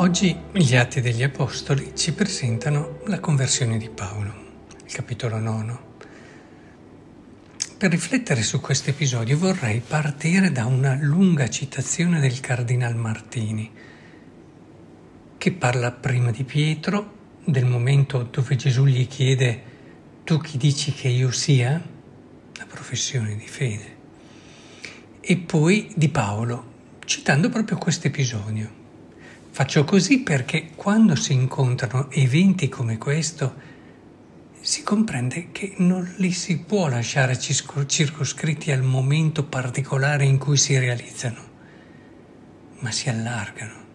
Oggi gli Atti degli Apostoli ci presentano la conversione di Paolo, il capitolo 9. Per riflettere su questo episodio vorrei partire da una lunga citazione del Cardinal Martini, che parla prima di Pietro, del momento dove Gesù gli chiede tu chi dici che io sia? La professione di fede. E poi di Paolo, citando proprio questo episodio. Faccio così perché quando si incontrano eventi come questo si comprende che non li si può lasciare circoscritti al momento particolare in cui si realizzano, ma si allargano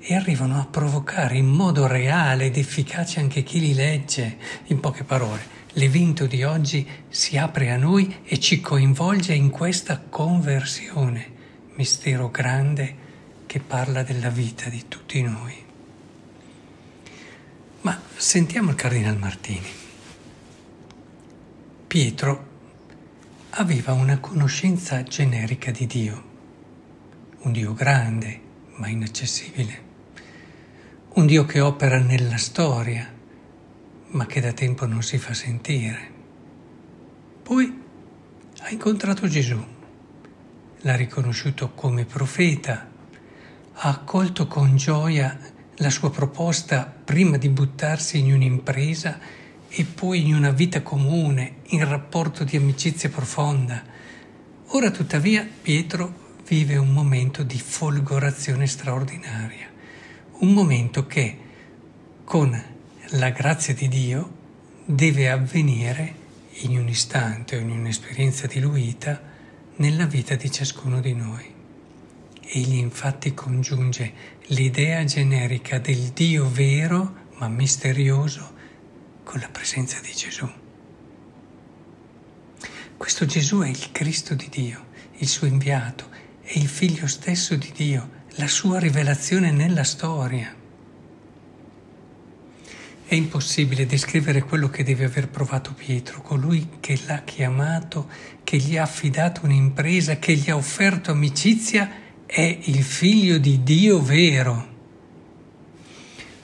e arrivano a provocare in modo reale ed efficace anche chi li legge. In poche parole, l'evento di oggi si apre a noi e ci coinvolge in questa conversione, mistero grande che parla della vita di tutti noi. Ma sentiamo il Cardinal Martini. Pietro aveva una conoscenza generica di Dio, un Dio grande ma inaccessibile, un Dio che opera nella storia ma che da tempo non si fa sentire. Poi ha incontrato Gesù, l'ha riconosciuto come profeta, ha accolto con gioia la sua proposta prima di buttarsi in un'impresa e poi in una vita comune, in rapporto di amicizia profonda. Ora tuttavia Pietro vive un momento di folgorazione straordinaria, un momento che con la grazia di Dio deve avvenire in un istante in un'esperienza diluita nella vita di ciascuno di noi. Egli infatti congiunge l'idea generica del Dio vero ma misterioso con la presenza di Gesù. Questo Gesù è il Cristo di Dio, il suo inviato, è il figlio stesso di Dio, la sua rivelazione nella storia. È impossibile descrivere quello che deve aver provato Pietro, colui che l'ha chiamato, che gli ha affidato un'impresa, che gli ha offerto amicizia è il figlio di Dio vero.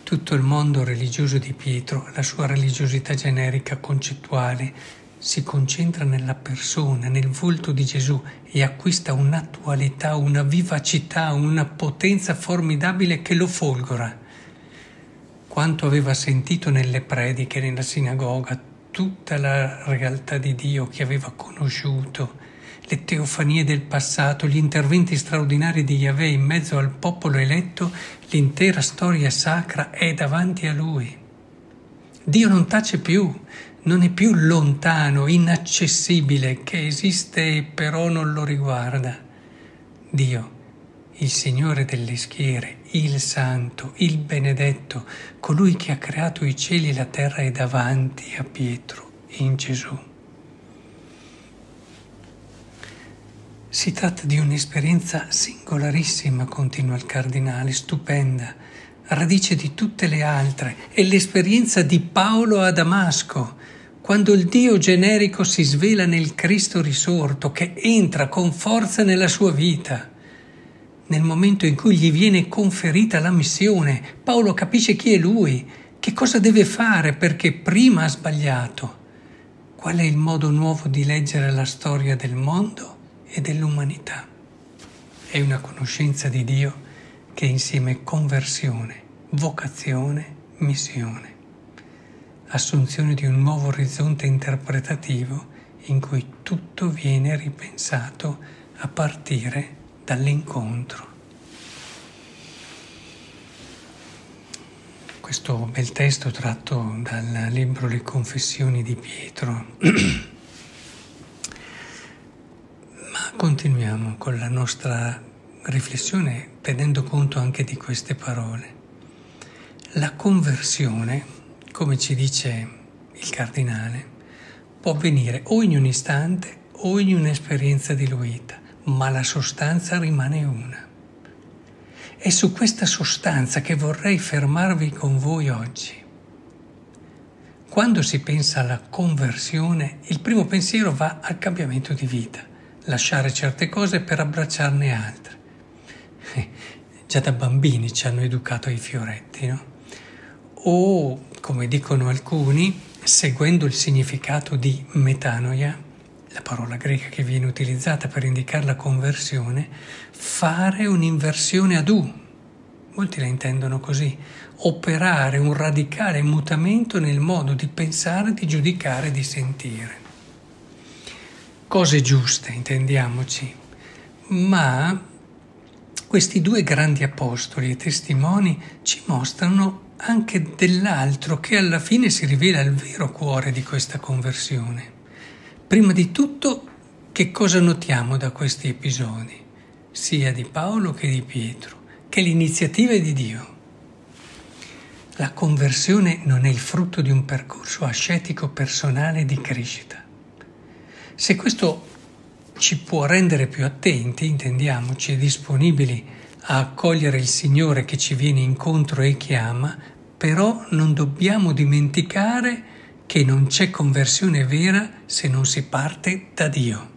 Tutto il mondo religioso di Pietro, la sua religiosità generica concettuale, si concentra nella persona, nel volto di Gesù e acquista un'attualità, una vivacità, una potenza formidabile che lo folgora. Quanto aveva sentito nelle prediche, nella sinagoga, tutta la realtà di Dio che aveva conosciuto, le teofanie del passato, gli interventi straordinari di Yahweh in mezzo al popolo eletto, l'intera storia sacra è davanti a lui. Dio non tace più, non è più lontano, inaccessibile, che esiste e però non lo riguarda. Dio, il Signore delle schiere, il Santo, il Benedetto, colui che ha creato i cieli e la terra è davanti a Pietro in Gesù. Si tratta di un'esperienza singolarissima, continua il cardinale, stupenda, radice di tutte le altre, è l'esperienza di Paolo a Damasco, quando il Dio generico si svela nel Cristo risorto, che entra con forza nella sua vita. Nel momento in cui gli viene conferita la missione, Paolo capisce chi è lui, che cosa deve fare perché prima ha sbagliato. Qual è il modo nuovo di leggere la storia del mondo? E dell'umanità. È una conoscenza di Dio che è insieme conversione, vocazione, missione, assunzione di un nuovo orizzonte interpretativo in cui tutto viene ripensato a partire dall'incontro. Questo bel testo tratto dal libro Le Confessioni di Pietro Continuiamo con la nostra riflessione tenendo conto anche di queste parole. La conversione, come ci dice il cardinale, può avvenire o in un istante o in un'esperienza diluita, ma la sostanza rimane una. È su questa sostanza che vorrei fermarvi con voi oggi. Quando si pensa alla conversione, il primo pensiero va al cambiamento di vita lasciare certe cose per abbracciarne altre. già da bambini ci hanno educato ai fioretti, no? O, come dicono alcuni, seguendo il significato di metanoia, la parola greca che viene utilizzata per indicare la conversione, fare un'inversione ad U. Molti la intendono così, operare un radicale mutamento nel modo di pensare, di giudicare, di sentire. Cose giuste, intendiamoci, ma questi due grandi apostoli e testimoni ci mostrano anche dell'altro che alla fine si rivela il vero cuore di questa conversione. Prima di tutto, che cosa notiamo da questi episodi, sia di Paolo che di Pietro? Che l'iniziativa è di Dio. La conversione non è il frutto di un percorso ascetico personale di crescita. Se questo ci può rendere più attenti, intendiamoci, disponibili a accogliere il Signore che ci viene incontro e chiama, però non dobbiamo dimenticare che non c'è conversione vera se non si parte da Dio.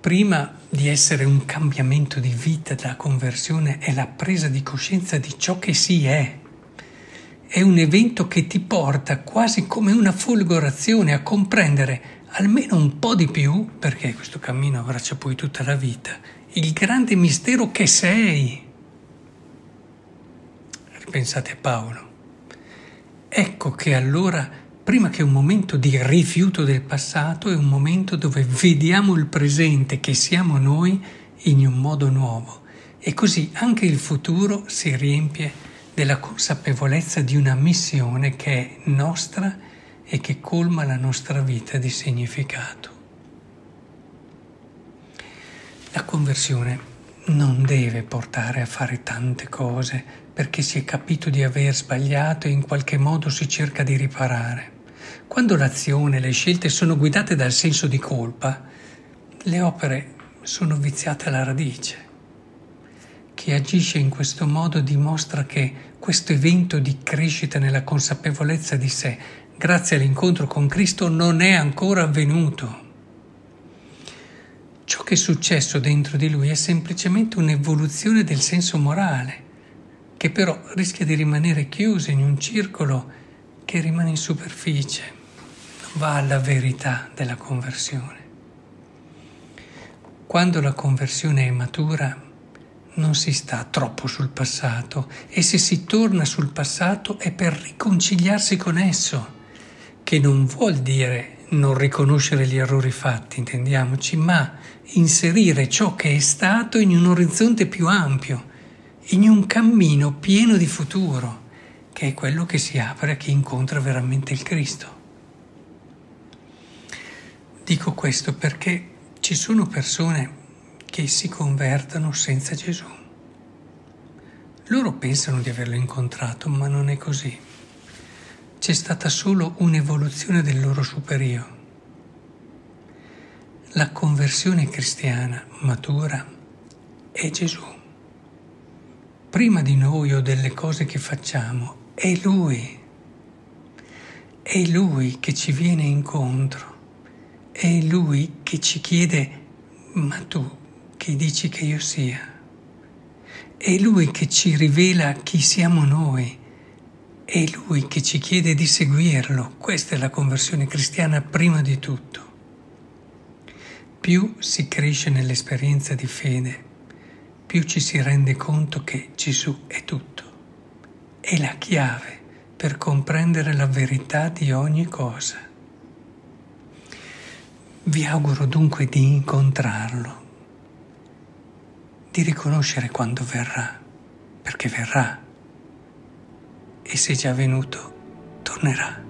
Prima di essere un cambiamento di vita, la conversione è la presa di coscienza di ciò che si è. È un evento che ti porta quasi come una folgorazione a comprendere almeno un po' di più, perché questo cammino abbraccia poi tutta la vita, il grande mistero che sei. Ripensate a Paolo. Ecco che allora, prima che un momento di rifiuto del passato, è un momento dove vediamo il presente che siamo noi in un modo nuovo e così anche il futuro si riempie della consapevolezza di una missione che è nostra e che colma la nostra vita di significato. La conversione non deve portare a fare tante cose perché si è capito di aver sbagliato e in qualche modo si cerca di riparare. Quando l'azione le scelte sono guidate dal senso di colpa, le opere sono viziate alla radice. Chi agisce in questo modo dimostra che questo evento di crescita nella consapevolezza di sé grazie all'incontro con Cristo, non è ancora avvenuto. Ciò che è successo dentro di lui è semplicemente un'evoluzione del senso morale, che però rischia di rimanere chiuso in un circolo che rimane in superficie, non va alla verità della conversione. Quando la conversione è matura, non si sta troppo sul passato e se si torna sul passato è per riconciliarsi con esso che non vuol dire non riconoscere gli errori fatti, intendiamoci, ma inserire ciò che è stato in un orizzonte più ampio, in un cammino pieno di futuro, che è quello che si apre a chi incontra veramente il Cristo. Dico questo perché ci sono persone che si convertano senza Gesù. Loro pensano di averlo incontrato, ma non è così c'è stata solo un'evoluzione del loro superio. La conversione cristiana matura è Gesù. Prima di noi o delle cose che facciamo, è Lui. È Lui che ci viene incontro. È Lui che ci chiede, ma tu chi dici che io sia? È Lui che ci rivela chi siamo noi è Lui che ci chiede di seguirlo. Questa è la conversione cristiana prima di tutto. Più si cresce nell'esperienza di fede, più ci si rende conto che Gesù è tutto. È la chiave per comprendere la verità di ogni cosa. Vi auguro dunque di incontrarlo, di riconoscere quando verrà, perché verrà e se già venuto, tornerà.